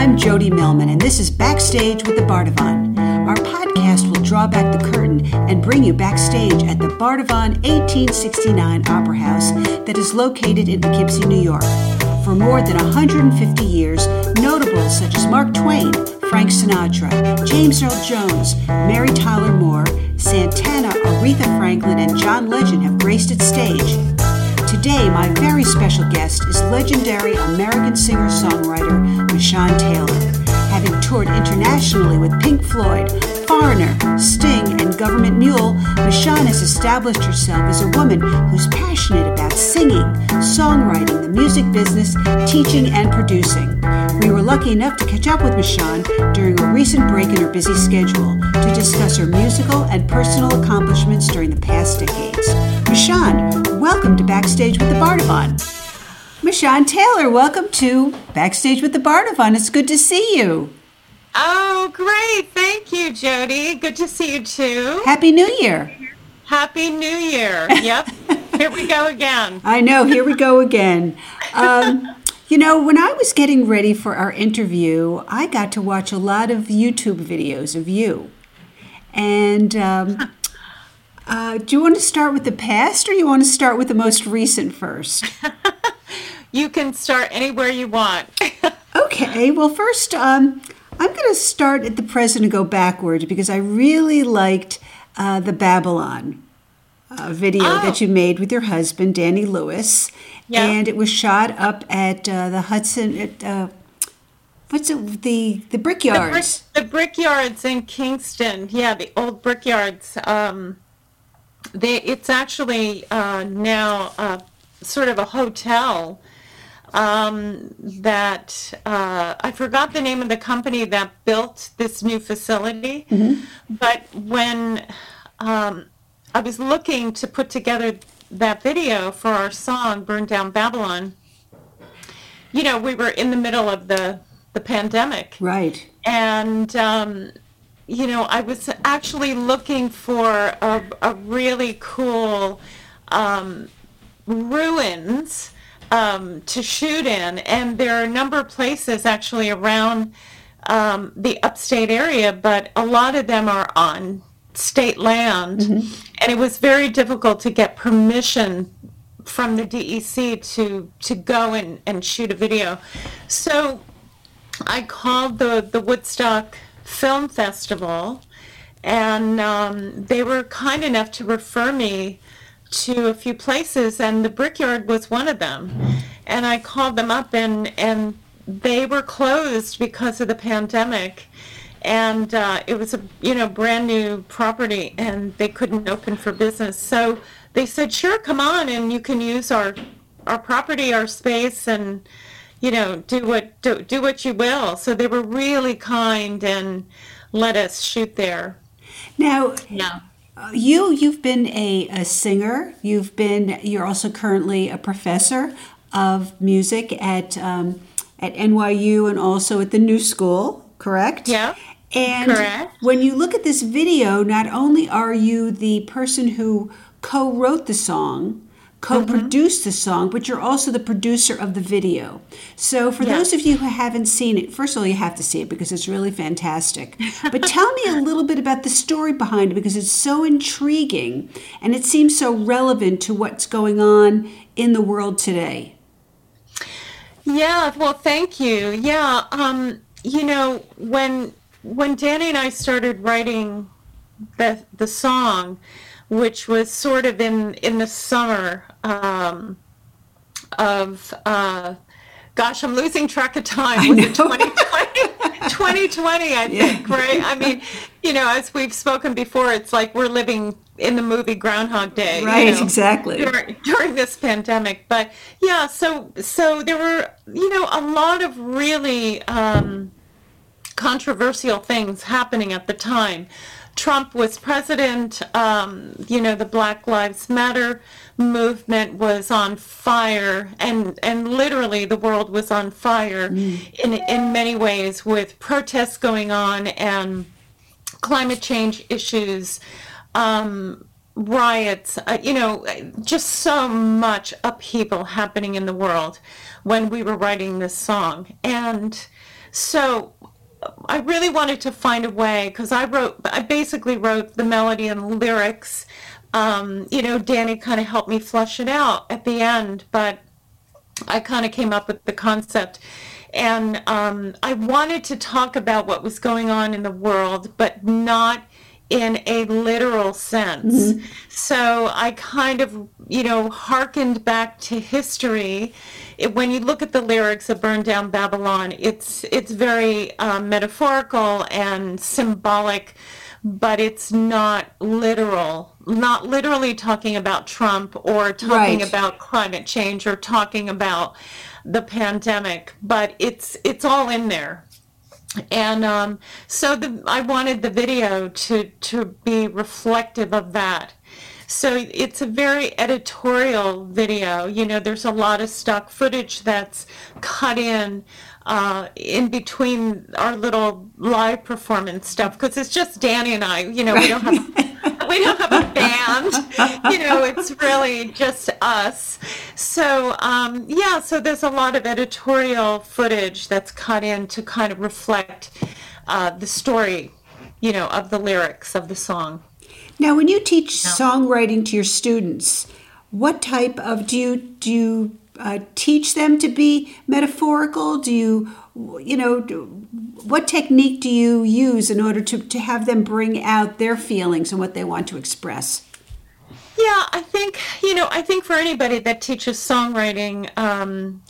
I'm Jody Millman, and this is Backstage with the Bardavon. Our podcast will draw back the curtain and bring you backstage at the Bardavon 1869 Opera House that is located in Poughkeepsie, New York. For more than 150 years, notables such as Mark Twain, Frank Sinatra, James Earl Jones, Mary Tyler Moore, Santana, Aretha Franklin, and John Legend have graced its stage. Today, my very special guest is legendary American singer songwriter Machan Taylor. Having toured internationally with Pink Floyd, Foreigner, Sting, and Government Mule, Machan has established herself as a woman who's passionate about singing, songwriting, the music business, teaching, and producing. We were lucky enough to catch up with Machan during a recent break in her busy schedule to discuss her musical and personal accomplishments during the past decades. Machan, welcome to Backstage with the Bardavon. Machan Taylor, welcome to Backstage with the Bardavon. It's good to see you. Oh, great. Thank you, Jody. Good to see you too. Happy New Year. Happy New Year. Yep. Here we go again. I know. Here we go again. Um, you know, when I was getting ready for our interview, I got to watch a lot of YouTube videos of you. And um, uh, do you want to start with the past or you want to start with the most recent first? you can start anywhere you want. okay. Well, first, um, I'm going to start at the present and go backwards because I really liked uh, the Babylon uh, video oh. that you made with your husband, Danny Lewis. Yeah. And it was shot up at uh, the Hudson, at, uh, what's it, the, the Brickyards. The, brick, the Brickyards in Kingston. Yeah, the old Brickyards. Um, they, it's actually uh, now uh, sort of a hotel um, that uh, I forgot the name of the company that built this new facility. Mm-hmm. But when um, I was looking to put together that video for our song "Burn Down Babylon," you know, we were in the middle of the the pandemic, right? And um, you know, I was actually looking for a, a really cool um, ruins um, to shoot in, and there are a number of places actually around um, the upstate area, but a lot of them are on state land, mm-hmm. and it was very difficult to get permission from the DEC to to go and, and shoot a video. So I called the the Woodstock Film Festival, and um, they were kind enough to refer me to a few places, and the Brickyard was one of them. And I called them up, and and they were closed because of the pandemic, and uh, it was a you know brand new property, and they couldn't open for business. So they said, "Sure, come on, and you can use our our property, our space, and." You know, do what do, do what you will. So they were really kind and let us shoot there. Now, yeah you you've been a, a singer. You've been you're also currently a professor of music at um, at NYU and also at the New School. Correct. Yeah. And correct. when you look at this video, not only are you the person who co-wrote the song, co-produced the song, but you're also the producer of the video. So for yes. those of you who haven't seen it, first of all, you have to see it because it's really fantastic. But tell me a little bit about the story behind it because it's so intriguing and it seems so relevant to what's going on in the world today. Yeah, well, thank you. Yeah, um, you know, when when Danny and I started writing the the song, which was sort of in in the summer um, of uh, gosh, I'm losing track of time. Was it 2020? 2020, I think, yeah. right? I mean, you know, as we've spoken before, it's like we're living in the movie Groundhog Day. Right, you know, exactly. During, during this pandemic. But yeah, so so there were, you know, a lot of really um, controversial things happening at the time. Trump was president, um, you know, the Black Lives Matter movement was on fire, and and literally the world was on fire mm. in in many ways with protests going on and climate change issues. Um, riots, uh, you know, just so much upheaval happening in the world when we were writing this song. And so I really wanted to find a way because I wrote, I basically wrote the melody and lyrics. Um, you know, Danny kind of helped me flush it out at the end, but I kind of came up with the concept. And um, I wanted to talk about what was going on in the world, but not in a literal sense. Mm-hmm. So I kind of, you know, hearkened back to history. It, when you look at the lyrics of "Burn Down Babylon," it's it's very um, metaphorical and symbolic, but it's not literal. Not literally talking about Trump or talking right. about climate change or talking about the pandemic, but it's it's all in there and um, so the, I wanted the video to to be reflective of that. So it's a very editorial video. You know, there's a lot of stock footage that's cut in uh, in between our little live performance stuff because it's just Danny and I. You know, we don't have. we don't have a band. you know, it's really just us. So, um, yeah, so there's a lot of editorial footage that's cut in to kind of reflect uh, the story, you know, of the lyrics of the song. Now, when you teach songwriting to your students, what type of do you do you uh, teach them to be metaphorical? Do you you know, what technique do you use in order to, to have them bring out their feelings and what they want to express? Yeah, I think, you know, I think for anybody that teaches songwriting, um,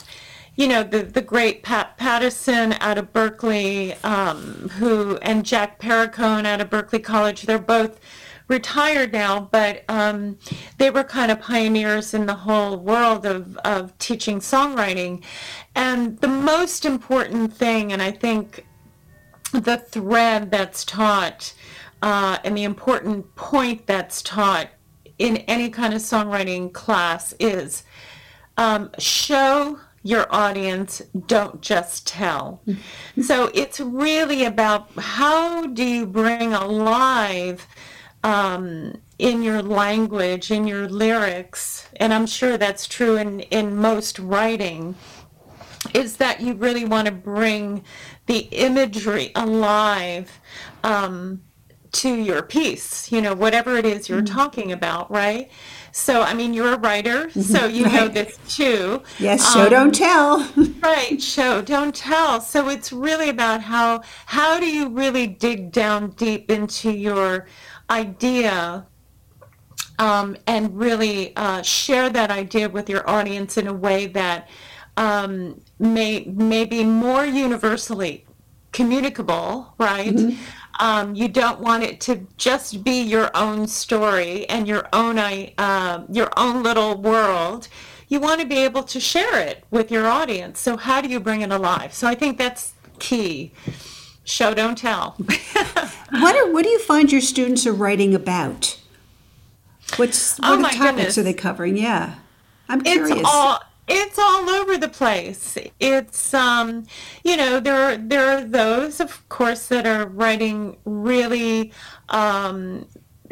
you know, the, the great Pat Pattison out of Berklee, um, who, and Jack Perricone out of Berklee College, they're both retired now, but um, they were kind of pioneers in the whole world of, of teaching songwriting. And the most important thing, and I think the thread that's taught uh, and the important point that's taught in any kind of songwriting class is um, show your audience, don't just tell. Mm-hmm. So it's really about how do you bring alive um, in your language, in your lyrics, and I'm sure that's true in, in most writing, is that you really want to bring the imagery alive um, to your piece, you know, whatever it is you're mm-hmm. talking about, right? So, I mean, you're a writer, mm-hmm. so you right. know this too. Yes, show um, don't tell. right, show don't tell. So it's really about how how do you really dig down deep into your idea um, and really uh, share that idea with your audience in a way that um, may, may be more universally communicable, right? Mm-hmm. Um, you don't want it to just be your own story and your own uh, your own little world. You want to be able to share it with your audience. So how do you bring it alive? So I think that's key. Show don't tell. what are what do you find your students are writing about? What's what oh topics goodness. are they covering? Yeah, I'm curious. It's all it's all over the place. It's um, you know there are there are those of course that are writing really um,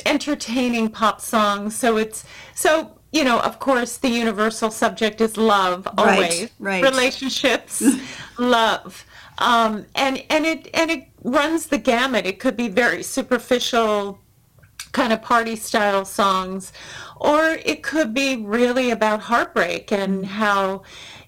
entertaining pop songs. So it's so you know, of course, the universal subject is love always. Right, right. Relationships, love. Um, and and it and it runs the gamut. It could be very superficial, kind of party style songs, or it could be really about heartbreak and how,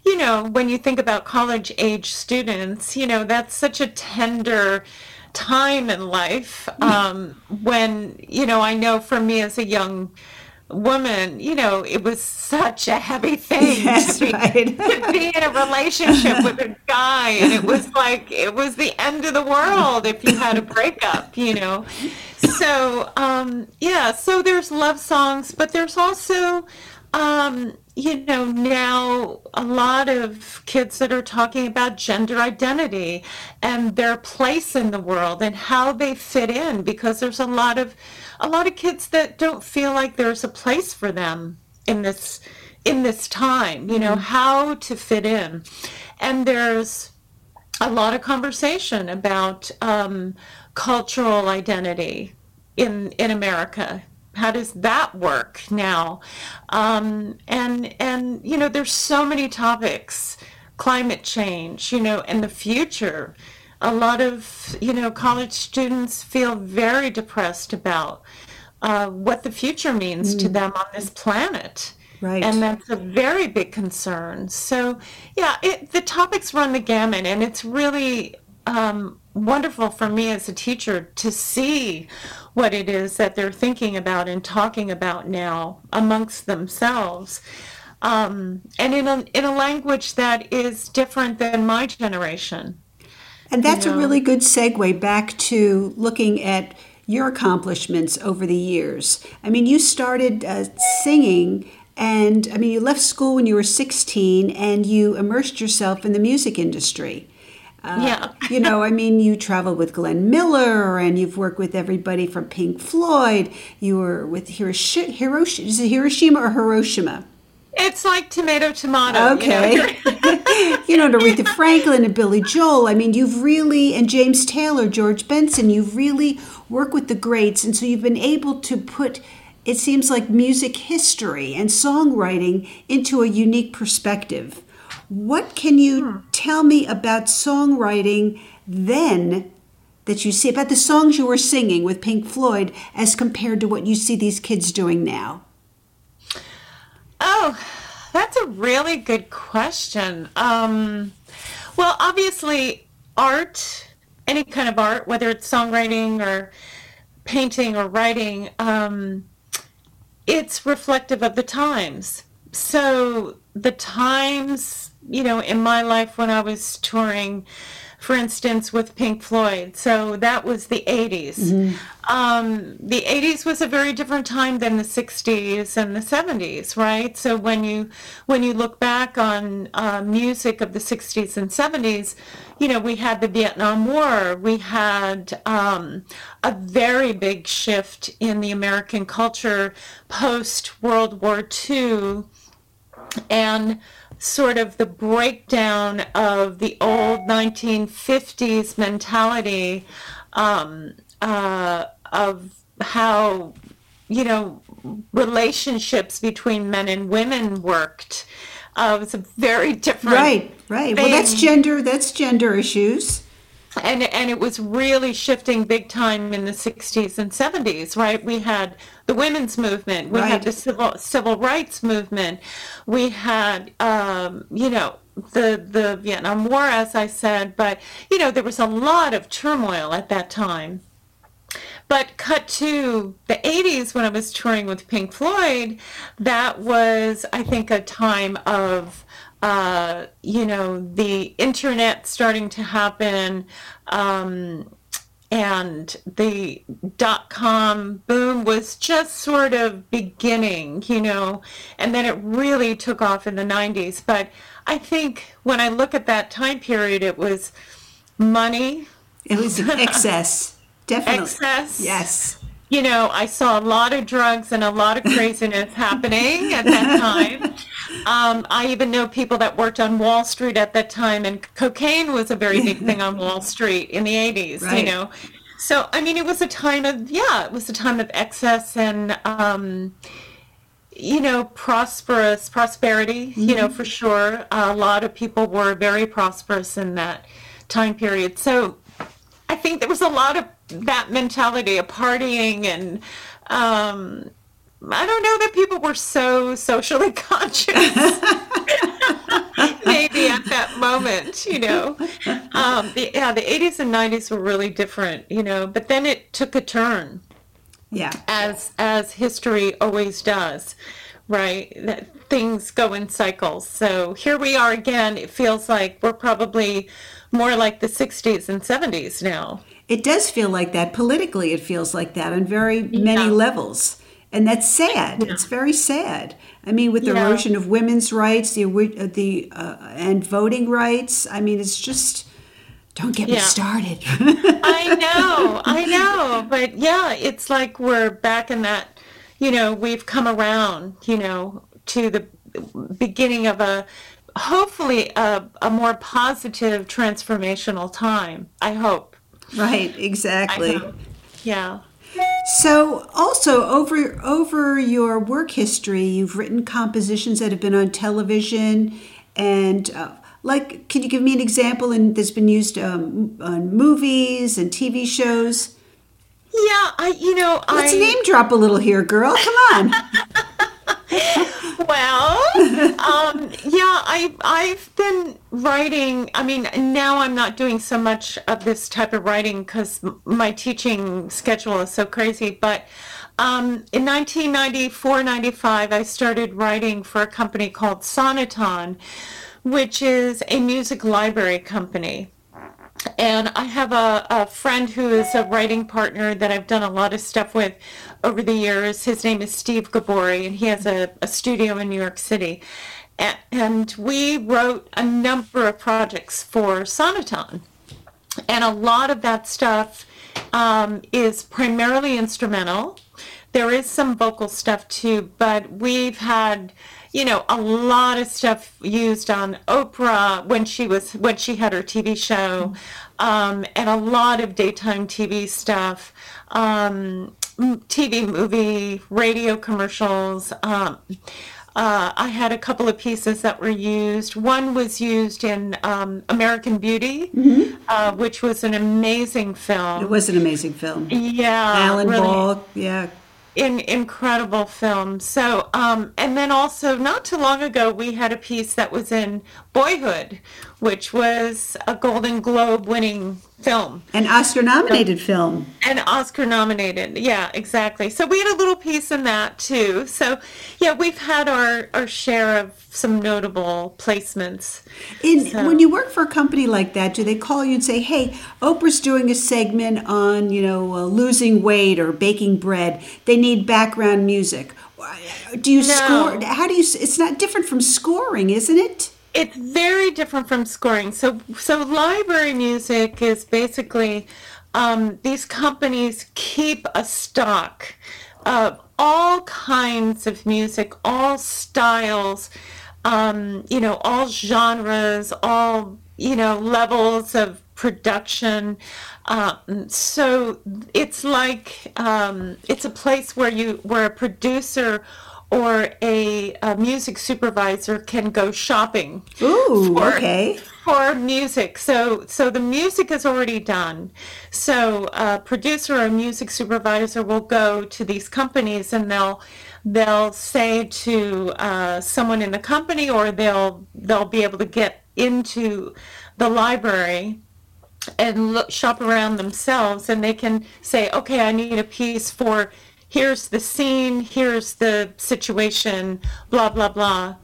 you know, when you think about college age students, you know, that's such a tender time in life um, when you know I know for me as a young woman, you know, it was such a heavy thing yes, to, be, right. to be in a relationship with a guy. And it was like, it was the end of the world if you had a breakup, you know. So, um, yeah, so there's love songs, but there's also, um, you know, now a lot of kids that are talking about gender identity and their place in the world and how they fit in because there's a lot of a lot of kids that don't feel like there's a place for them in this in this time you know mm-hmm. how to fit in and there's a lot of conversation about um, cultural identity in in america how does that work now? Um, and and you know, there's so many topics, climate change, you know, and the future. A lot of you know college students feel very depressed about uh, what the future means to them on this planet. Right. And that's a very big concern. So, yeah, it, the topics run the gamut, and it's really um, wonderful for me as a teacher to see what it is that they're thinking about and talking about now amongst themselves. Um, and in a, in a language that is different than my generation. And that's a really good segue back to looking at your accomplishments over the years. I mean, you started uh, singing, and I mean, you left school when you were 16 and you immersed yourself in the music industry. Uh, Yeah. you know, I mean, you traveled with Glenn Miller and you've worked with everybody from Pink Floyd. You were with is it Hiroshima or Hiroshima? It's like tomato, tomato. Okay. You know? you know, Aretha Franklin and Billy Joel. I mean, you've really, and James Taylor, George Benson, you've really worked with the greats. And so you've been able to put, it seems like, music history and songwriting into a unique perspective. What can you hmm. tell me about songwriting then that you see, about the songs you were singing with Pink Floyd as compared to what you see these kids doing now? That's a really good question. Um, well, obviously, art, any kind of art, whether it's songwriting or painting or writing, um, it's reflective of the times. So the times, you know, in my life when I was touring, for instance, with Pink Floyd, so that was the 80s. Um, the 80s was a very different time than the 60s and the 70s, right? So when you when you look back on uh, music of the 60s and 70s, you know, we had the Vietnam War, we had um, a very big shift in the American culture post World War II and sort of the breakdown of the old 1950s mentality um, uh, of how, you know, relationships between men and women worked. Uh, it was a very different Right, right. Well, that's gender, that's gender issues. And and it was really shifting big time in the 60s and 70s right we had the women's movement we Right. had the civil civil rights movement we had um, you know the the Vietnam War as I said but you know there was a lot of turmoil at that time but cut to the 80s when I was touring with Pink Floyd, that was, I think, a time of, uh, you know, the internet starting to happen. Um, and the dot com boom was just sort of beginning, you know, and then it really took off in the 90s. But I think when I look at that time period, it was money, It was excess, definitely. excess. Yes. You know, I saw a lot of drugs and a lot of craziness happening at that time. Um, I even know people that worked on Wall Street at that time, and cocaine was a very big thing on Wall Street in the 80s, Right. you know. So, I mean, it was a time of, yeah, it was a time of excess and, um, you know, prosperous prosperity, you know, for sure. a lot of people were very prosperous in that time period. So I think there was a lot of that mentality of partying and, um, I don't know that people were so socially conscious. Maybe at that moment, you know. Um, the, yeah, the 80s and 90s were really different, you know, but then it took a turn Yeah. as as history always does right that things go in cycles so here we are again it feels like we're probably more like the 60s and 70s now It does feel like that. Politically, it feels like that on very many Yeah. levels. And that's sad. It's very sad. I mean, with the Yeah. erosion of women's rights, the uh, the uh, and voting rights. I mean, it's just don't get me started. i know i know but yeah it's like we're back in that you know we've come around you know to the beginning of a hopefully a, a more positive transformational time i hope right, exactly. yeah So, also over over your work history, you've written compositions that have been on television, and uh, like, can you give me an example? And that's been used um, on movies and TV shows. Yeah, I you know Let's I name drop a little here, girl. Come on. well, um, yeah, I I've been writing. I mean, now I'm not doing so much of this type of writing because my teaching schedule is so crazy. But um, in 1994, 95, I started writing for a company called Sonoton, which is a music library company and I have a, a friend who is a writing partner that I've done a lot of stuff with over the years. His name is Steve Gabori, and he has a, a studio in New York City. And, we wrote a number of projects for Sonoton. And a lot of that stuff um, is primarily instrumental. There is some vocal stuff too, but we've had you know, a lot of stuff used on Oprah when she was when she had her TV show, um, and a lot of daytime TV stuff, um, TV, movie, radio commercials. Um, uh, I had a couple of pieces that were used. One was used in um, American Beauty, uh, which was an amazing film. It was an amazing film. Yeah, Alan really Ball, yeah. in incredible film. So, um, and then also not too long ago, we had a piece that was in Boyhood, which was a Golden Globe winning film An Oscar nominated film. and Oscar nominated. Yeah, exactly. So we had a little piece in that too. So, yeah, we've had our, our share of some notable placements. In, So- when you work for a company like that, do they call you and say, "Hey, Oprah's doing a segment on you know uh, losing weight or baking bread. They need background music." Do you No. score? How do you? It's not different from scoring, isn't it? It's very different from scoring. So, so library music is basically um, these companies keep a stock of all kinds of music, all styles, um, you know, all genres, all you know levels of production. Um, so it's like um, it's a place where you where a producer or a, a music supervisor can go shopping Ooh, for, okay. for music. So so the music is already done. So a producer or a music supervisor will go to these companies and they'll they'll say to uh, someone in the company or they'll they'll be able to get into the library and look, shop around themselves and they can say okay i need a piece for here's the scene here's the situation blah blah blah.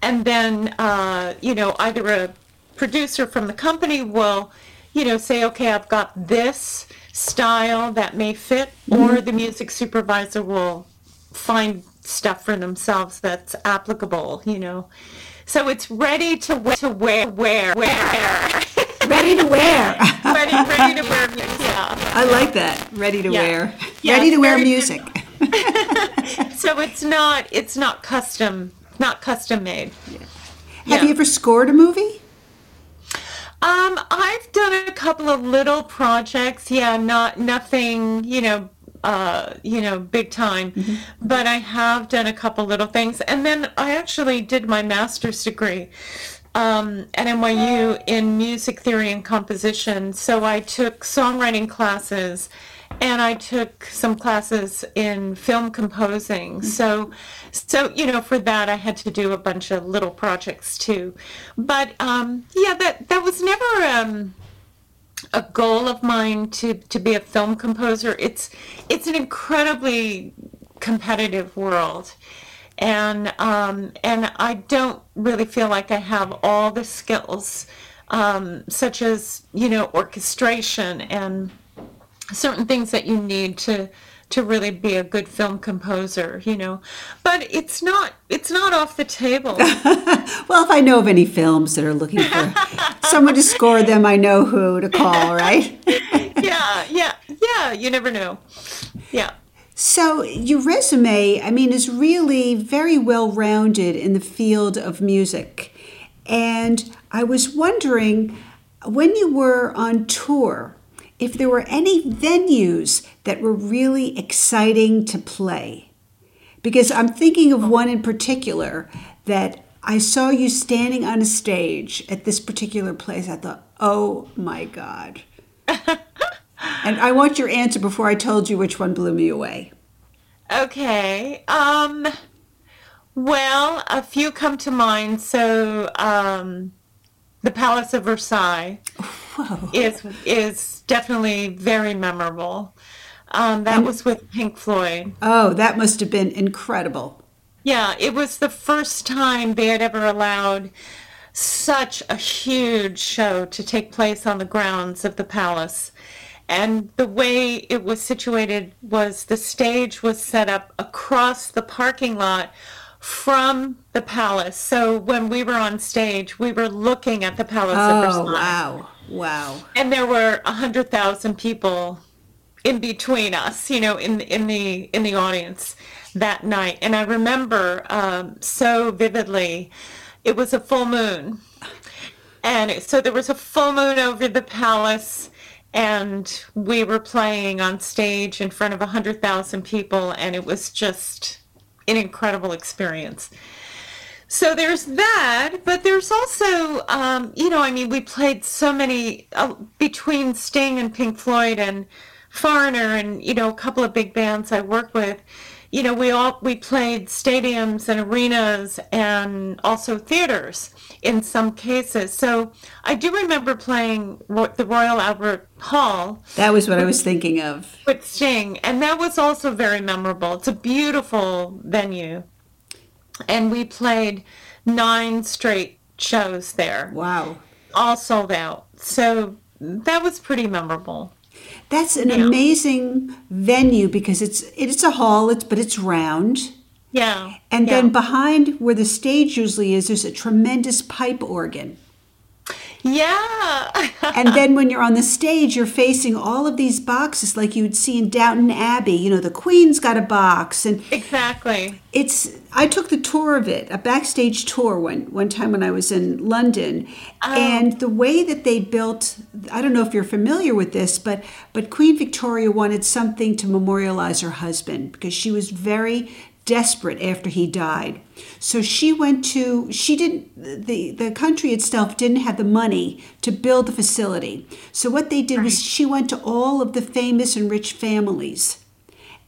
And then uh, you know either a producer from the company will you know say okay i've got this style that may fit or the music supervisor will find stuff for themselves that's applicable you know. So it's ready to wear to wear wear wear Ready to wear. ready ready to wear yeah I like that. Ready to Yeah. wear. Yeah, Ready to wear very music. so it's not it's not custom not custom made Have Yeah. you ever scored a movie? Um, I've done a couple of little projects. Yeah, not nothing, you know, uh, you know, big time. But I have done a couple little things, and then I actually did my master's degree um, at NYU in music theory and composition. So I took songwriting classes. And I took some classes in film composing. So, so you know, for that I had to do a bunch of little projects too. But um, yeah, that that was never um, a goal of mine to to be a film composer. It's it's an incredibly competitive world, and um, and I don't really feel like I have all the skills, um, such as you know orchestration and certain things that you need to to really be a good film composer you know. But it's not it's not off the table. Well, if I know of any films that are looking for someone to score them, I know who to call, right? yeah yeah yeah you never know. Yeah So, your resume, I mean, is really very well rounded in the field of music. And I was wondering when you were on tour if there were any venues that were really exciting to play. Because I'm thinking of one in particular that I saw you standing on a stage at this particular place. I thought, oh my God. and I want your answer before I told you which one blew me away. Okay. Um, well, a few come to mind. So, um, the Palace of Versailles Whoa. is is definitely very memorable. Um, that was with Pink Floyd. Oh, that must have been incredible. Yeah, it was the first time they had ever allowed such a huge show to take place on the grounds of the palace. And the way it was situated was the stage was set up across the parking lot from the palace. So when we were on stage, we were looking at the Palace Oh, wow. Wow. And there were a hundred thousand people in between us, you know, in in the in the audience that night. And I remember um, so vividly, it was a full moon, and so there was a full moon over the palace, and we were playing on stage in front of a hundred thousand people, and it was just an incredible experience. So there's that, but there's also, um, you know, I mean, we played so many uh, between Sting and Pink Floyd and Foreigner and you know a couple of big bands I work with. You know, we all we played stadiums and arenas and also theaters in some cases. So I do remember playing the Royal Albert Hall That was what I was thinking of. with Sting, and that was also very memorable. It's a beautiful venue, and we played nine straight shows there, Wow. all sold out. So that was pretty memorable. That's an amazing venue because it's it's a hall, it's but it's round. Yeah. And yeah. then behind where the stage usually is, there's a tremendous pipe organ. Yeah, And then when you're on the stage, you're facing all of these boxes like you would see in Downton Abbey. You know, the Queen's got a box, and exactly. it's. I took the tour of it, a backstage tour one one time when I was in London, oh. and the way that they built. I don't know if you're familiar with this, but but Queen Victoria wanted something to memorialize her husband because she was very desperate after he died. So she went to she didn't the the country itself didn't have the money to build the facility. So what they did was she went to all of the famous and rich families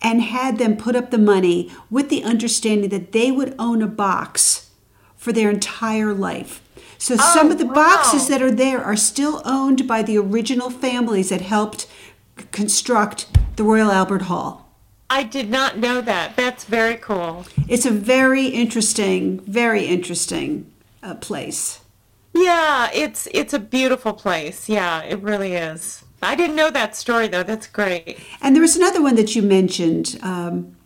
and had them put up the money with the understanding that they would own a box for their entire life. So oh, some Oh, of the wow. boxes that are there are still owned by the original families that helped construct the Royal Albert Hall. I did not know that. That's very cool. It's a very interesting, very interesting uh, place. Yeah, it's it's a beautiful place. Yeah, it really is. I didn't know that story though. That's great. And there was another one that you mentioned. Um,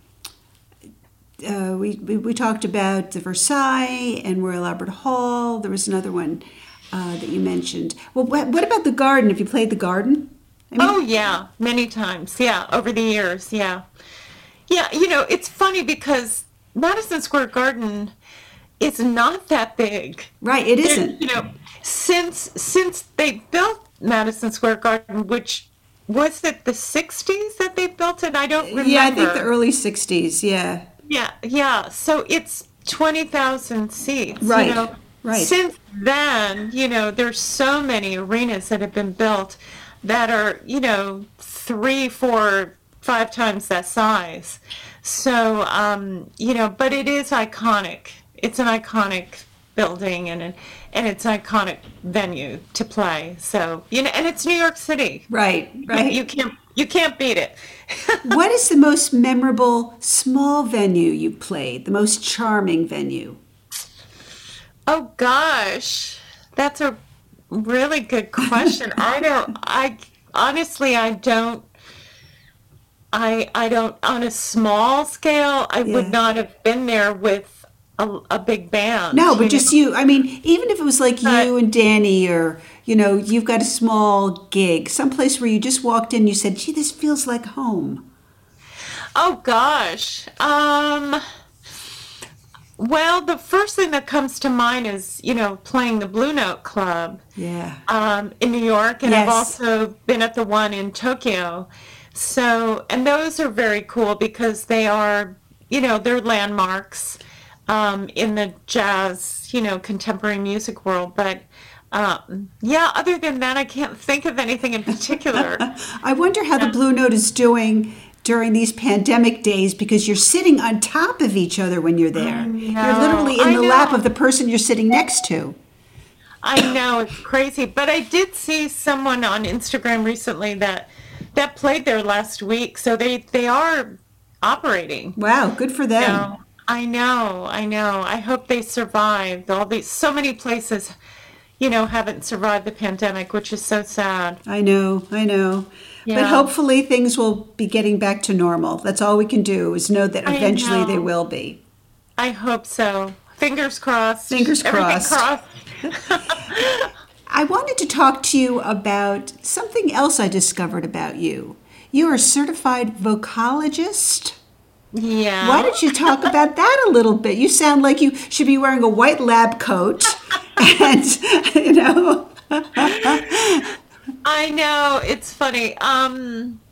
uh, we, we, we talked about the Versailles and Royal Albert Hall. There was another one uh, that you mentioned. Well, what, what about the garden? Have you played the garden? I mean, Oh yeah, many times. Yeah, over the years. Yeah, yeah. You know, it's funny because Madison Square Garden is not that big. right, it isn't. You know, since since they built Madison Square Garden, which was it the '60s that they built it? I don't remember. Yeah, I think the early 60s. Yeah. Yeah, yeah. So it's 20,000 seats. you Right, know. right. Since then, you know, there's so many arenas that have been built that are, you know, three, four, five times that size. So, um, you know, but it is iconic. It's an iconic building and an, and it's an iconic venue to play. So, you know, and it's New York City. Right, right. You can't you can't beat it. what is the most memorable small venue you played? The most charming venue? Oh gosh, that's a really good question. I don't. I honestly, I don't. I I don't. On a small scale, I Yeah. would not have been there with a, a big band. No, you but just know? you. I mean, even if it was like But- you and Danny, or you know, you've got a small gig, someplace where you just walked in, you said, "Gee, this feels like home." Oh gosh. Um. well, the first thing that comes to mind is, you know, playing the Blue Note Club Yeah. um, in New York, and I've also been at the one in Tokyo. So, and those are very cool because they are, you know, they're landmarks um, in the jazz, you know, contemporary music world. But um, yeah, other than that, I can't think of anything in particular. I wonder how the Blue Note is doing during these pandemic days because you're sitting on top of each other when you're there. You're literally in the lap of the person you're sitting next to. I know it's crazy, but I did see someone on Instagram recently that that played there last week. So they they are operating. Wow, good for them. know, I know, I know. I hope they survived. All these, so many places, you know, haven't survived the pandemic, which is so sad. I know, I know. But hopefully things will be getting back to normal. That's all we can do is know that eventually they will be. I hope so. Fingers crossed. Fingers Everything crossed. I wanted to talk to you about something else I discovered about you. You're a certified vocologist. Yeah. Why don't you talk about that a little bit? You sound like you should be wearing a white lab coat and, you know. I know it's funny. Um,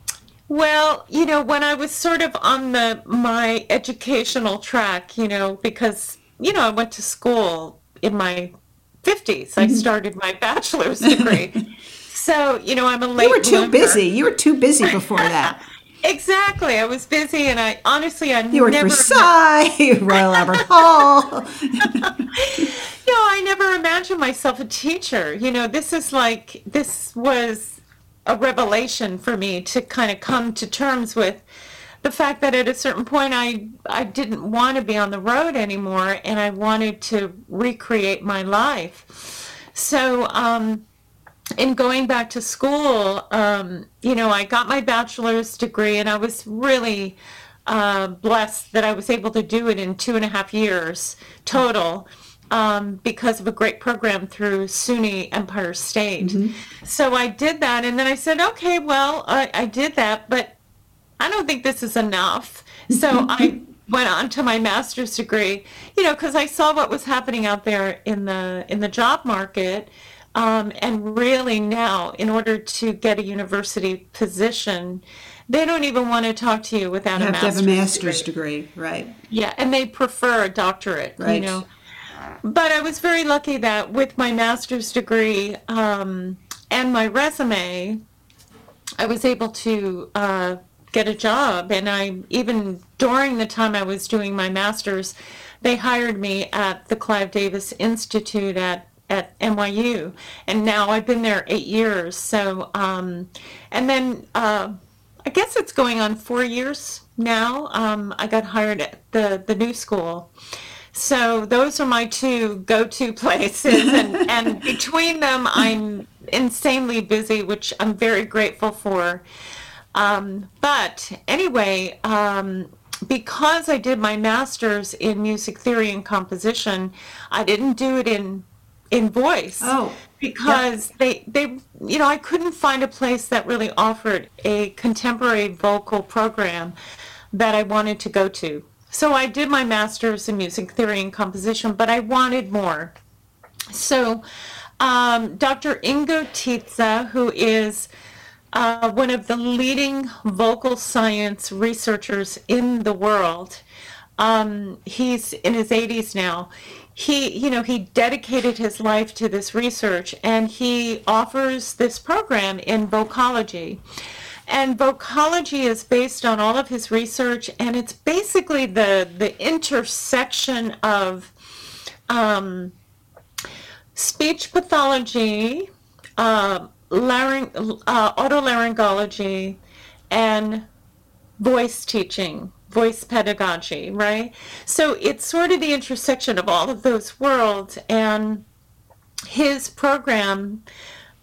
well, you know, when I was sort of on the my educational track, you know, because you know I went to school in my 50s. Mm-hmm. I started my bachelor's degree. so, you know, I'm a late You were too bloomer. busy. You were too busy before that. Exactly. I was busy and I honestly I You were never Versailles, Royal Albert Hall. No, I never imagined myself a teacher. You know, this is like, this was a revelation for me to kind of come to terms with the fact that at a certain point I, I didn't want to be on the road anymore and I wanted to recreate my life. So, um, in going back to school, um, you know, I got my bachelor's degree and I was really uh, blessed that I was able to do it in two and a half years total um, because of a great program through SUNY Empire State. So I did that and then I said, okay, well, I, I did that, but I don't think this is enough. So I went on to my master's degree, you know, because I saw what was happening out there in the in the job market. Um, and really now, in order to get a university position, they don't even want to talk to you without You a have have master's, a master's degree. degree, right? Yeah, and they prefer a doctorate, Right. you know. But I was very lucky that with my master's degree um, and my resume, I was able to uh, get a job. And I, even during the time I was doing my master's, they hired me at the Clive Davis Institute at, at NYU. And now I've been there eight years. So, um, and then uh, I guess it's going on four years now. Um, I got hired at the, the new school. So those are my two go-to places, and, and between them, I'm insanely busy, which I'm very grateful for. Um, but anyway, um, because I did my master's in music theory and composition, I didn't do it in in voice Oh, because they they you know I couldn't find a place that really offered a contemporary vocal program that I wanted to go to. So I did my master's in music theory and composition, but I wanted more. So um, Dr. Ingo Titze, who is uh, one of the leading vocal science researchers in the world, um, he's in his 80s now. He, you know, he dedicated his life to this research, and he offers this program in vocology. And vocology is based on all of his research, and it's basically the the intersection of um, speech pathology, uh, larynx, uh, otolaryngology, and voice teaching, voice pedagogy, right? So it's sort of the intersection of all of those worlds. And his program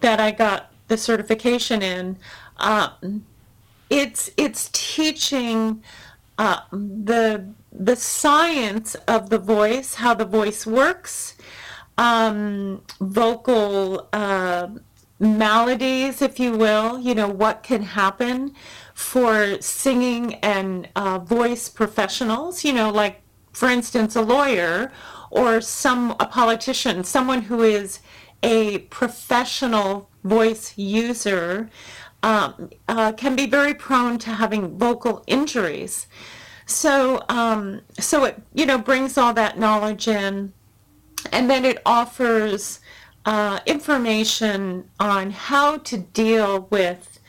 that I got the certification in, um, it's it's teaching uh, the the science of the voice, how the voice works, um, vocal uh, maladies, if you will, you know, what can happen for singing and uh, voice professionals, you know, like for instance, a lawyer or some a politician, someone who is a professional voice user, um, uh, can be very prone to having vocal injuries. So, um, so it you know brings all that knowledge in, and then it offers uh, information on how to deal with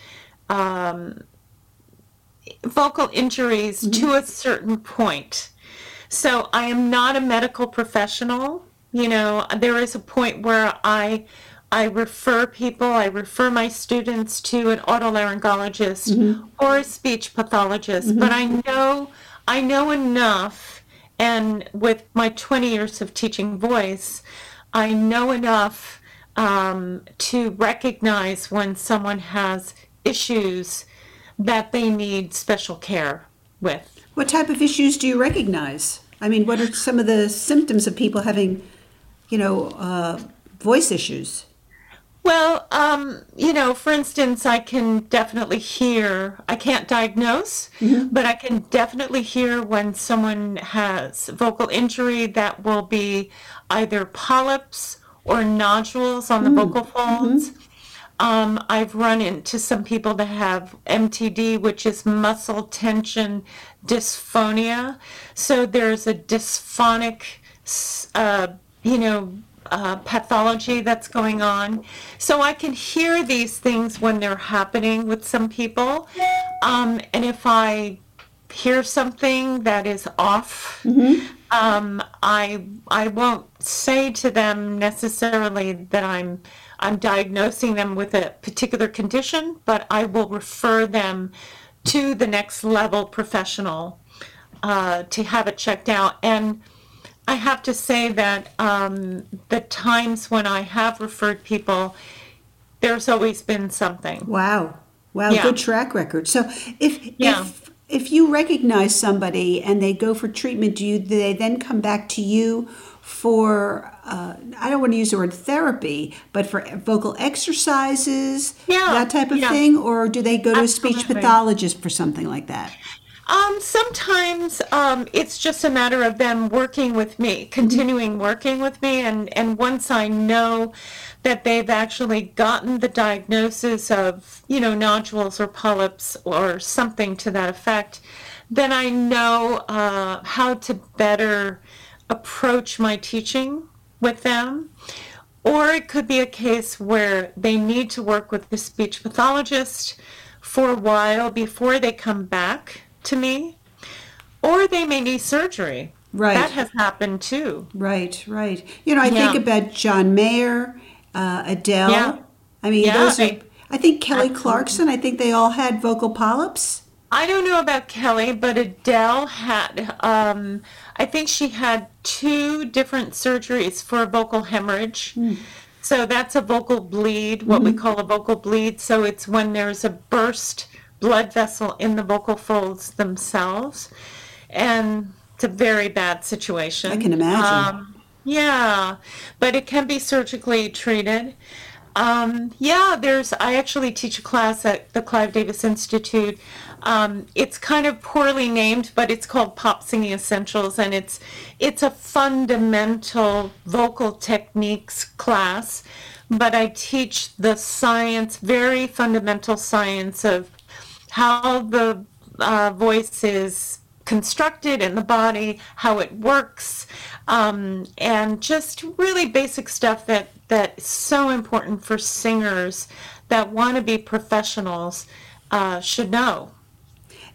um, vocal injuries mm-hmm. to a certain point. So I am not a medical professional. You know, there is a point where I I refer people, I refer my students to an otolaryngologist mm-hmm. or a speech pathologist, mm-hmm. but I know I know enough and with my 20 years of teaching voice, I know enough um, to recognize when someone has issues that they need special care with. What type of issues do you recognize? I mean, what are some of the symptoms of people having, you know, uh, voice issues? Well, um, you know, for instance, I can definitely hear, I can't diagnose, mm-hmm. but I can definitely hear when someone has vocal injury that will be either polyps or nodules on the mm-hmm. vocal folds. Mm-hmm. Um, I've run into some people that have MTD, which is muscle tension dysphonia. So there's a dysphonic, uh, you know, uh, pathology that's going on. So I can hear these things when they're happening with some people. Um, and if I hear something that is off, mm-hmm. um, I I won't say to them necessarily that I'm I'm diagnosing them with a particular condition, but I will refer them to the next level professional uh, to have it checked out. And I have to say that um, the times when I have referred people, there's always been something. Wow. Wow, yeah. good track record. So if yeah. if if you recognize somebody and they go for treatment, do you do they then come back to you for uh, I don't want to use the word therapy, but for vocal exercises, yeah, that type of thing, or do they go to Absolutely. a speech pathologist for something like that? Um, sometimes um, it's just a matter of them working with me, continuing working with me, and, and once I know that they've actually gotten the diagnosis of, you know, nodules or polyps or something to that effect, then I know uh, how to better approach my teaching with them. Or it could be a case where they need to work with the speech pathologist for a while before they come back to me, or they may need surgery. Right. That has happened too. Right, right. You know, I yeah. think about John Mayer, uh, Adele. Yeah. I mean, yeah, those are, I think Kelly absolutely. Clarkson, I think they all had vocal polyps. I don't know about Kelly, but Adele had, um, I think she had two different surgeries for a vocal hemorrhage. Mm. So that's a vocal bleed, what mm-hmm. we call a vocal bleed. So it's when there's a burst blood vessel in the vocal folds themselves. And it's a very bad situation. I can imagine. Um, yeah, but it can be surgically treated. Um, yeah, there's. I actually teach a class at the Clive Davis Institute. Um, it's kind of poorly named, but it's called Pop Singing Essentials, and it's it's a fundamental vocal techniques class. But I teach the science, very fundamental science of how the uh, voice is constructed in the body, how it works, um, and just really basic stuff that that's so important for singers that want to be professionals uh, should know.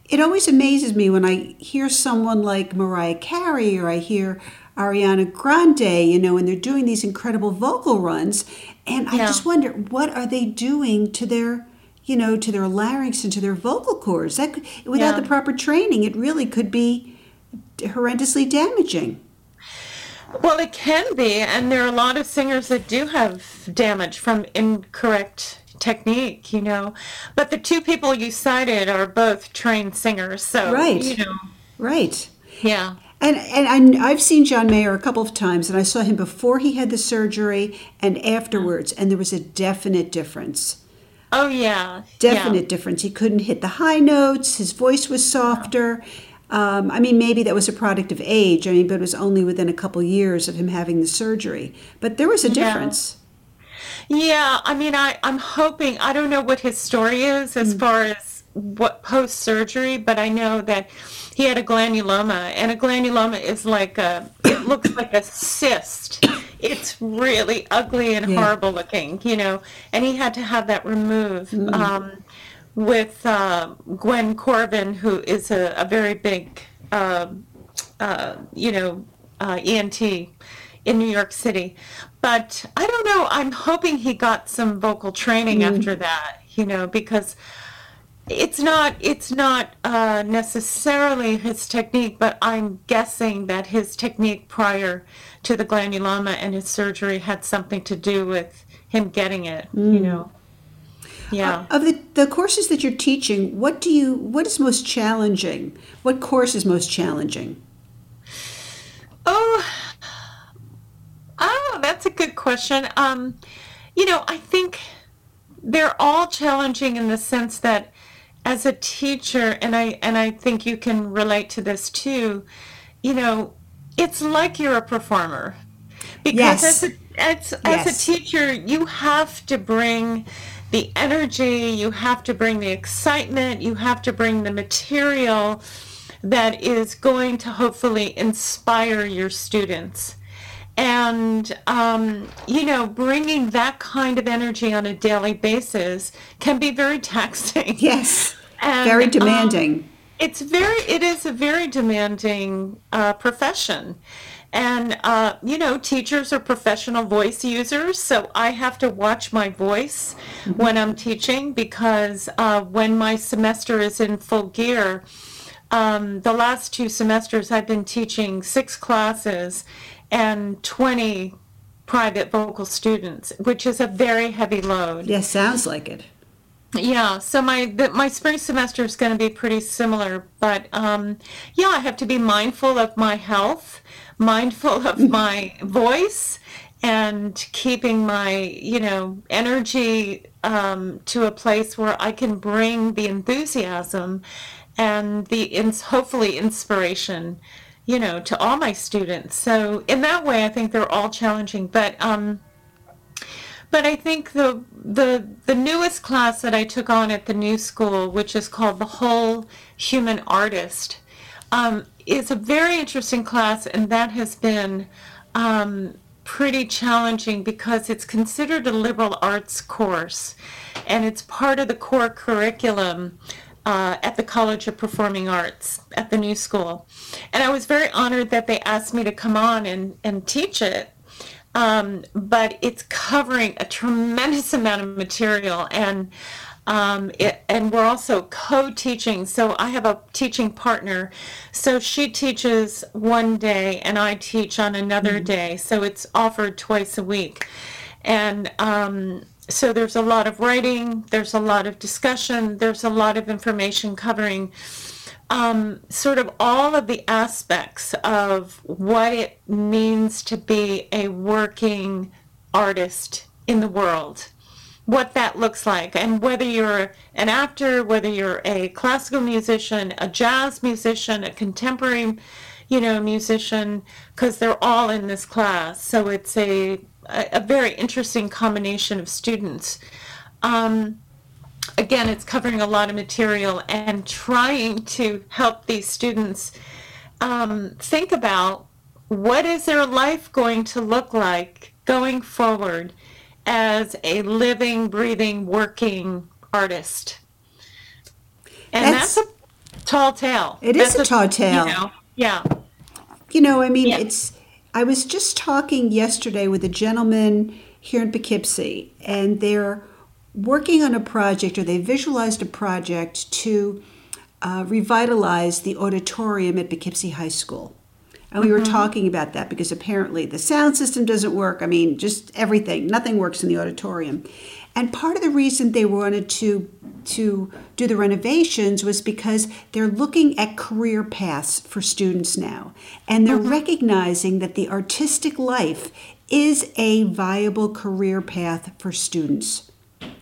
It always amazes me when I hear someone like Mariah Carey or I hear Ariana Grande, you know, and they're doing these incredible vocal runs, and I yeah. just wonder what are they doing to their you know, to their larynx and to their vocal cords. That could, without yeah. the proper training, it really could be horrendously damaging. Well, it can be, and there are a lot of singers that do have damage from incorrect technique, you know. But the two people you cited are both trained singers, so right, you know, right, yeah. And and I, have seen John Mayer a couple of times, and I saw him before he had the surgery and afterwards, and there was a definite difference. Oh yeah, definite yeah. difference. He couldn't hit the high notes. His voice was softer. Um, I mean, maybe that was a product of age. I mean, but it was only within a couple years of him having the surgery. But there was a difference. Yeah, I mean, I, I'm hoping, I don't know what his story is as Mm. far as what post surgery, but I know that he had a granuloma, and a granuloma is like a, it looks like a cyst. It's really ugly and Yeah. horrible looking, you know, and he had to have that removed. Mm. Um, with uh, Gwen Korovin, who is a, a very big, um uh, you know, uh, ENT in New York City. But I don't know. I'm hoping he got some vocal training after that, you know, because it's not it's not uh, necessarily his technique, but I'm guessing that his technique prior to the granuloma and his surgery had something to do with him getting it, you know. Yeah. Of the, the courses that you're teaching, what do you what is most challenging? What course is most challenging? Oh, oh, that's a good question. Um, you know, I think they're all challenging in the sense that as a teacher, and I and I think you can relate to this too. You know, it's like you're a performer because Yes. as a as, as a teacher, you have to bring the energy, you have to bring the excitement, you have to bring the material that is going to hopefully inspire your students. And, um, you know, bringing that kind of energy on a daily basis can be very taxing. Yes, And, very um, demanding. it's very it is a very demanding uh, profession and uh, you know teachers are professional voice users so i have to watch my voice when i'm teaching because uh, when my semester is in full gear um, the last two semesters i've been teaching six classes and 20 private vocal students which is a very heavy load yes, sounds like it. Yeah, so my the, my spring semester is going to be pretty similar, but um, yeah, I have to be mindful of my health, mindful of my voice, and keeping my you know energy um, to a place where I can bring the enthusiasm and the ins hopefully inspiration, you know, to all my students. So in that way, I think they're all challenging, but. Um, but I think the the the newest class that I took on at the new school, which is called the Whole Human Artist, um, is a very interesting class, and that has been um, pretty challenging because it's considered a liberal arts course, and it's part of the core curriculum. Uh, at the College of Performing Arts at the new school. And I was very honored that they asked me to come on and, and teach it um, but it's covering a tremendous amount of material and um, it, and we're also co-teaching. So i have a teaching partner. So she teaches one day and i teach on another day. So it's offered twice a week. And um, so there's a lot of writing there's a lot of discussion there's a lot of information covering um, sort of all of the aspects of what it means to be a working artist in the world, what that looks like, and whether you're an actor, whether you're a classical musician, a jazz musician, a contemporary, you know, musician, because they're all in this class. So it's a a, very interesting combination of students. Um, again, it's covering a lot of material and trying to help these students um, think about what is their life going to look like going forward as a living, breathing, working artist. And That's- that's, a tall tale. It is That's a tall tale. You know, yeah. You know, I mean, Yeah. it's. I was just talking yesterday with a gentleman here in Poughkeepsie, and they're working on a project, or they visualized a project to uh, revitalize the auditorium at Poughkeepsie High School. And we were talking about that because apparently the sound system doesn't work. I mean, just everything, nothing works in the auditorium. And part of the reason they wanted to to do the renovations was because they're looking at career paths for students now. And they're recognizing that the artistic life is a viable career path for students.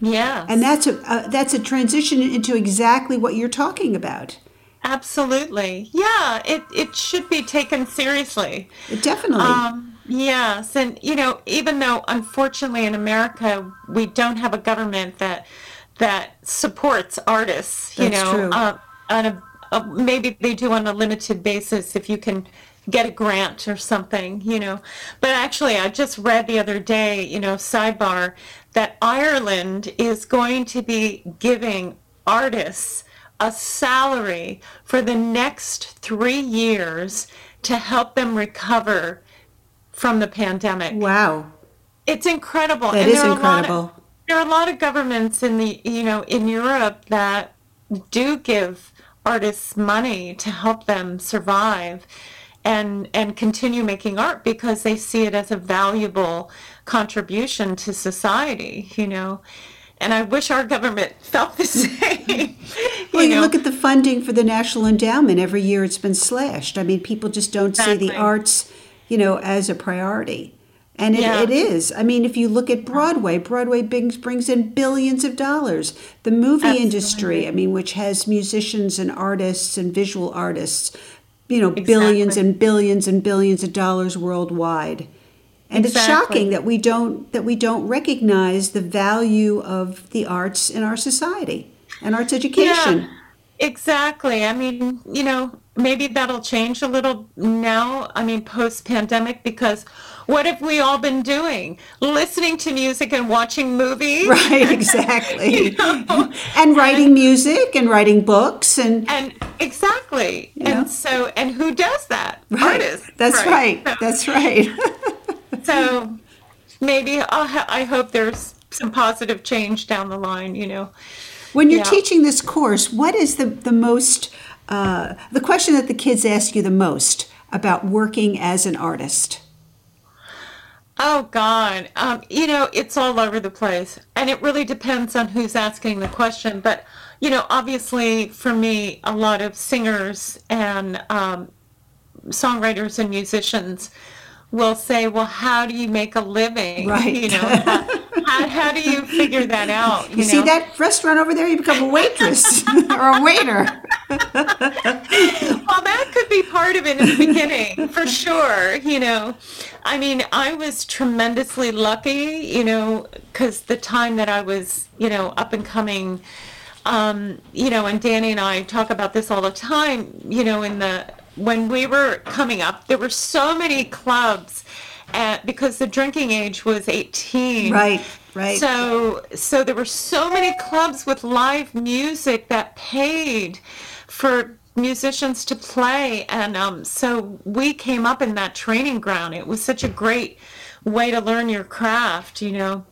Yeah. And that's a uh, that's a transition into exactly what you're talking about. Absolutely. Yeah, it, it should be taken seriously. Definitely. Um, yes. And, you know, even though unfortunately in America we don't have a government that that supports artists, you That's know, true. Uh, on a, a, maybe they do on a limited basis if you can get a grant or something, you know. But actually, I just read the other day, you know, sidebar, that Ireland is going to be giving artists a salary for the next three years to help them recover from the pandemic. wow. It's incredible. That and is there are a lot of- incredible. there are a lot of governments in the you know in Europe that do give artists money to help them survive and and continue making art because they see it as a valuable contribution to society you know and I wish our government felt the same Well, you know? look at the funding for the National Endowment. Every year it's been slashed. I mean, people just don't see the arts, you know, as a priority. And it, Yeah. it is. I mean, if you look at Broadway, Broadway brings, brings in billions of dollars. The movie industry, I mean, which has musicians and artists and visual artists, you know, billions and billions and billions of dollars worldwide. And it's shocking that we don't that we don't recognize the value of the arts in our society and arts education. Yeah, exactly. I mean, you know, maybe that'll change a little now. I mean, post pandemic, because what have we all been doing? Listening to music and watching movies. Right, exactly. You know? and writing music and writing books and And exactly. And so, and who does that? right. Artists. That's right. So- That's right. So maybe I'll ha- I hope there's some positive change down the line, you know. when you're Yeah. teaching this course, what is the the most uh, the question that the kids ask you the most about working as an artist? Oh God, um, you know it's all over the place, and it really depends on who's asking the question. But you know, obviously, for me, a lot of singers and um, songwriters and musicians will say, "Well, how do you make a living? Right. You know, how, how, do you figure that out? You, You see that restaurant over there? You become a waitress or a waiter. well, that could be part of it in the beginning, for sure. You know, I mean, I was tremendously lucky, you know, because the time that I was, you know, up and coming, um, you know, and Danny and I talk about this all the time, you know, in the, when we were coming up, there were so many clubs at, because the drinking age was 18. Right, right. So, so there were so many clubs with live music that paid for musicians to play, and um, so we came up in that training ground. It was such a great way to learn your craft, you know.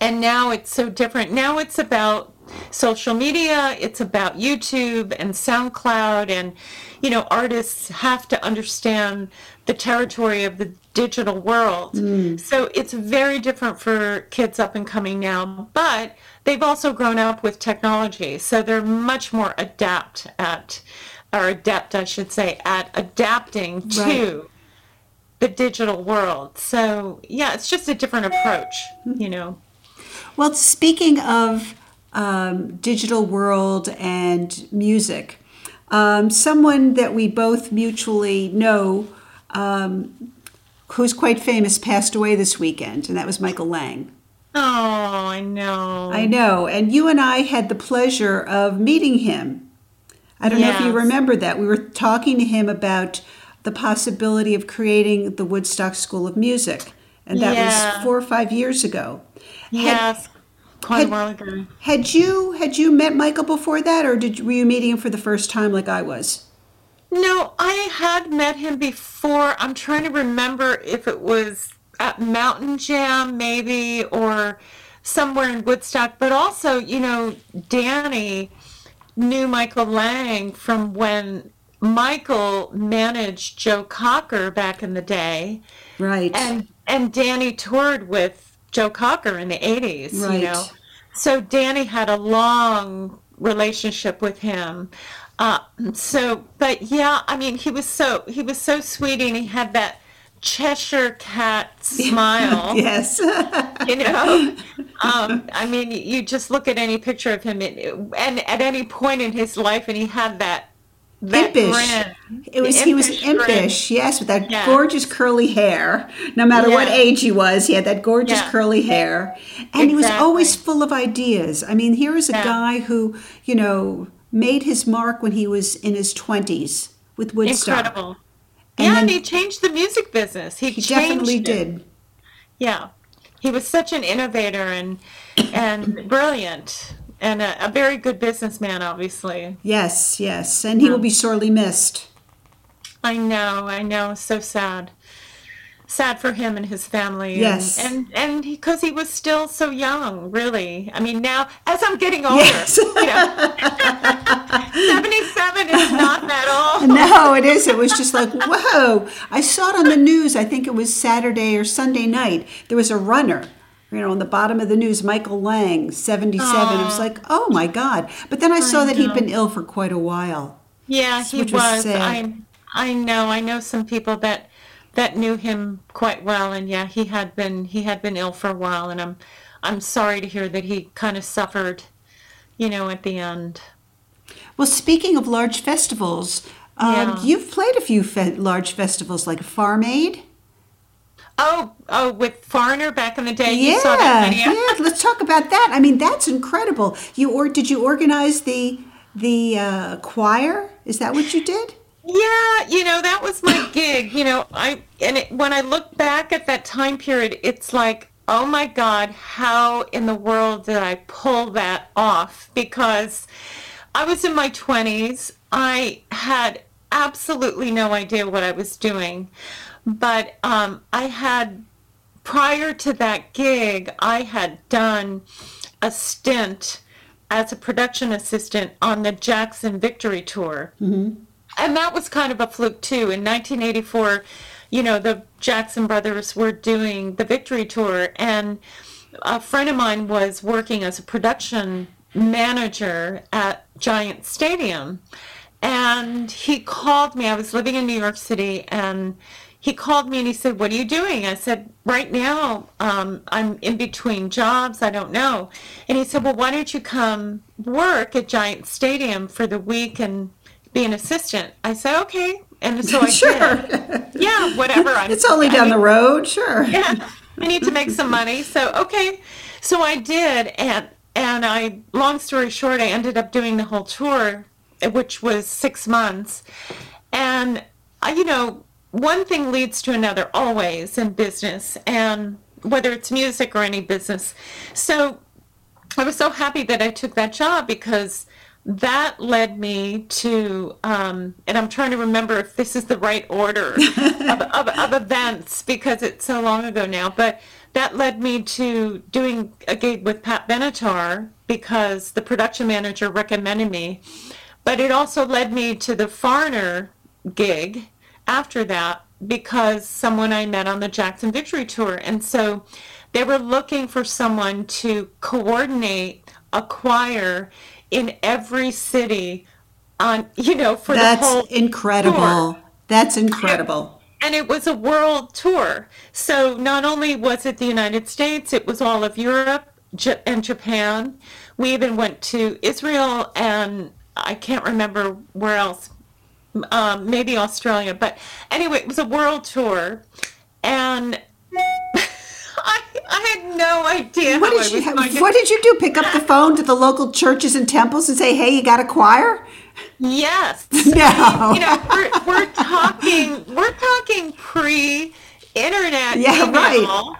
And now it's so different. Now it's about social media, it's about YouTube and SoundCloud, and you know, artists have to understand the territory of the digital world. Mm. So it's very different for kids up and coming now, but they've also grown up with technology, so they're much more adept at, or adept, I should say, at adapting to the digital world. So yeah, it's just a different approach, mm-hmm. you know. Well, speaking of um, digital world and music, um, someone that we both mutually know, um, who's quite famous, passed away this weekend, and that was Michael Lang. Oh, I know. I know, and you and I had the pleasure of meeting him. I don't know if you remember that. We were talking to him about the possibility of creating the Woodstock School of Music, and that Yeah. was four or five years ago. Yes, quite had- a while ago. Had you had you met Michael before that, or did were you meeting him for the first time like I was? No, I had met him before. I'm trying to remember if it was at Mountain Jam, maybe, or somewhere in Woodstock. But also, you know, Danny knew Michael Lang from when Michael managed Joe Cocker back in the day. Right. and and Danny toured with Joe Cocker in the 80s, Right. you know. So Danny had a long relationship with him. Uh, so, but yeah, I mean, he was so he was so sweet, and he had that Cheshire cat smile. yes. You know, um, I mean, you just look at any picture of him, it, and at any point in his life, and he had that impish. grin. It was he was impish grin. yes, with that Yeah. gorgeous curly hair. No matter what age he was, he had that gorgeous Yeah. curly hair, and he was always full of ideas. I mean, here is a guy who you know made his mark when he was in his twenties with Woodstock. Incredible. And yeah, then- and he changed the music business. He, He definitely it. did. Yeah, he was such an innovator and and brilliant and a, a very good businessman. Obviously, Yes, yes, and he will be sorely missed. I know, I know, so sad, sad for him and his family. and- Yes. and and because he, was still so young, really. I mean, now as I'm getting older, Yes. you know, seventy-seven is not that old. No, it is. It was just like, whoa. I saw it on the news. I think it was Saturday or Sunday night. There was a runner, you know, on the bottom of the news, Michael Lang, 77. I was like, oh my God. But then I saw that he'd been ill for quite a while. Yeah, he was was. I I know. I know some people that that knew him quite well, and yeah, he had been he had been ill for a while, and I'm I'm sorry to hear that he kind of suffered, you know, at the end. Well, speaking of large festivals, um, Yeah. you've played a few fe- large festivals like Farm Aid. Oh, oh, with Foreigner back in the day, you Yeah, saw that video. yeah. Let's talk about that. I mean, that's incredible. You or did you organize the the uh, choir? Is that what you did? Yeah, you know, that was my gig. You know, I and it, when I look back at that time period, it's like, oh my God, how in the world did I pull that off? Because I was in my 20s. I had absolutely no idea what I was doing. But um, I had, prior to that gig, I had done a stint as a production assistant on the Jackson Victory Tour and that was kind of a fluke too. In 1984, you know, the Jackson brothers were doing the Victory Tour, and a friend of mine was working as a production manager at Giant Stadium. And he called me. I was living in New York City, and he called me and he said, What are you doing? I said, Right now, um, I'm in between jobs. I don't know. And he said, Well, why don't you come work at Giant Stadium for the week and be an assistant? I said, Okay. And so I Sure. did. Yeah, whatever. I'm, It's only I down the mean, road, sure. yeah, I need to make some money. So okay, so I did, and and I, long story short, I ended up doing the whole tour, which was six months, and I, you know, one thing leads to another always in business, and whether it's music or any business. So I was so happy that I took that job because that led me to, um, and I'm trying to remember if this is the right order of, of, of events because it's so long ago now, but that led me to doing a gig with Pat Benatar because the production manager recommended me. But it also led me to the Foreigner gig after that because someone I met on the Jackson Victory Tour. And so they were looking for someone to coordinate a choir in every city on, you know, for the That's whole incredible. tour. That's incredible. And it was a world tour. So not only was it the United States, it was all of Europe J- and Japan. We even went to Israel and I can't remember where else, um, maybe Australia. But anyway, it was a world tour. And I, I had no idea What did you was going to What did you do? Pick up the phone to the local churches and temples and say, "Hey, you got a choir?" Yes. No. You know, we're, we're talking, we're talking pre-internet Yeah, email.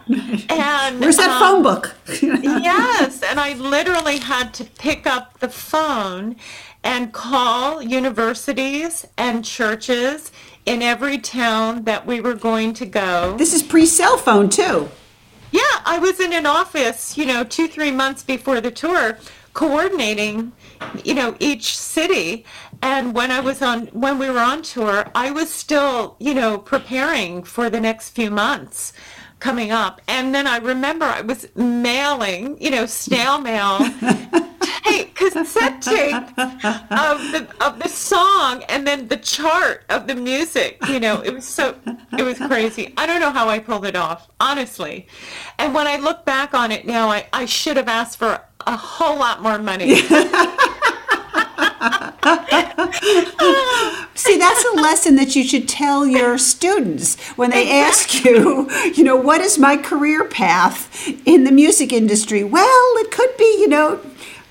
And Where's that um, phone book? yes, and I literally had to pick up the phone and call universities and churches in every town that we were going to go. this is pre-cell phone too. Yeah, I was in an office, you know, two, three months before the tour, coordinating, you know, each city. And when I was on, when we were on tour, I was still, you know, preparing for the next few months coming up. And then I remember I was mailing, you know, snail mail, tape, cassette tape of the of the song, and then the chart of the music. You know, it was so it was crazy. I don't know how I pulled it off, honestly. And when I look back on it now, I, I should have asked for a whole lot more money. lesson that you should tell your students when they ask you, you know, what is my career path in the music industry? Well, it could be, you know,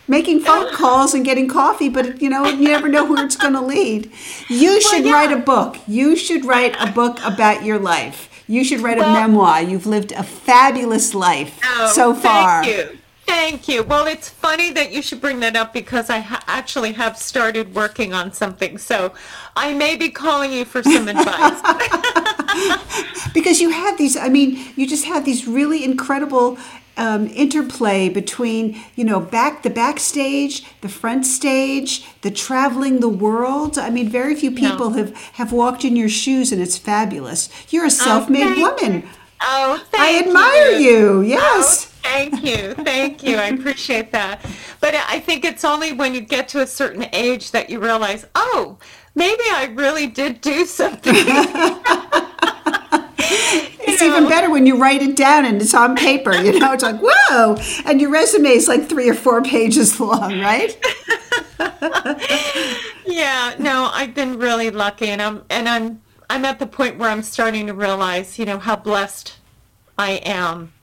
making phone calls and getting coffee, but you know, you never know where it's going to lead. You should yeah. write a book. You should write a book about your life. You should write a memoir. You've lived a fabulous life Oh, so far. Thank you. Thank you. Well, it's funny that you should bring that up because I ha- actually have started working on something. So I may be calling you for some advice. because you have these i mean you just have these really incredible um, interplay between you know back the backstage the front stage the traveling the world. I mean very few people have have walked in your shoes and it's fabulous. You're a self-made thank woman. Oh, i admire you, yes. Oh, thank you. Thank you. I appreciate that. But I think it's only when you get to a certain age that you realize, oh, maybe I really did do something. It's even better when you write it down and it's on paper. You know, it's like whoa, and your resume is like three or four pages long, right? yeah, no, I've been really lucky and I'm and I'm I'm at the point where I'm starting to realize, you know, how blessed I am.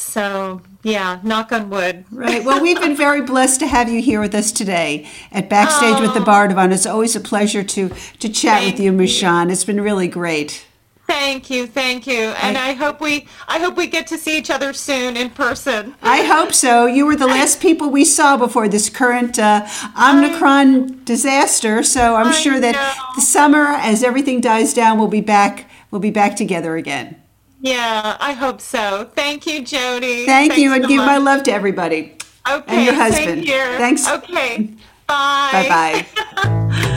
So, yeah, knock on wood. Right. Well, we've been very blessed to have you here with us today at Backstage with the Bardavon. It's always a pleasure to to chat Thank with you. Machan. It's been really great. Thank you, thank you. And I hope we I hope we get to see each other soon in person. I hope so. You were the last people we saw before this current uh, Omicron disaster. So I'm I sure that know. the summer, as everything dies down, we'll be back. We'll be back together again. Yeah, I hope so. Thank you, Jody. Thank you, and so give my love to everybody. Okay, and your husband. here. Thanks. Okay. Bye. Bye bye.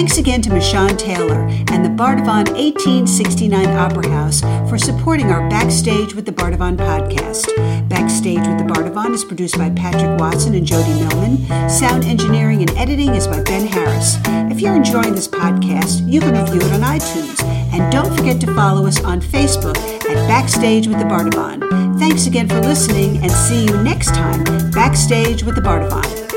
Thanks again to Machan Taylor and the Bardavon 1869 Opera House for supporting our Backstage with the Bardavon podcast. Backstage with the Bardavon is produced by Patrick Watson and Jody Millman. Sound engineering and editing is by Ben Harris. If you're enjoying this podcast, you can review it on iTunes. And don't forget to follow us on Facebook at Backstage with the Bardavon. Thanks again for listening and see you next time, Backstage with the Bardavon.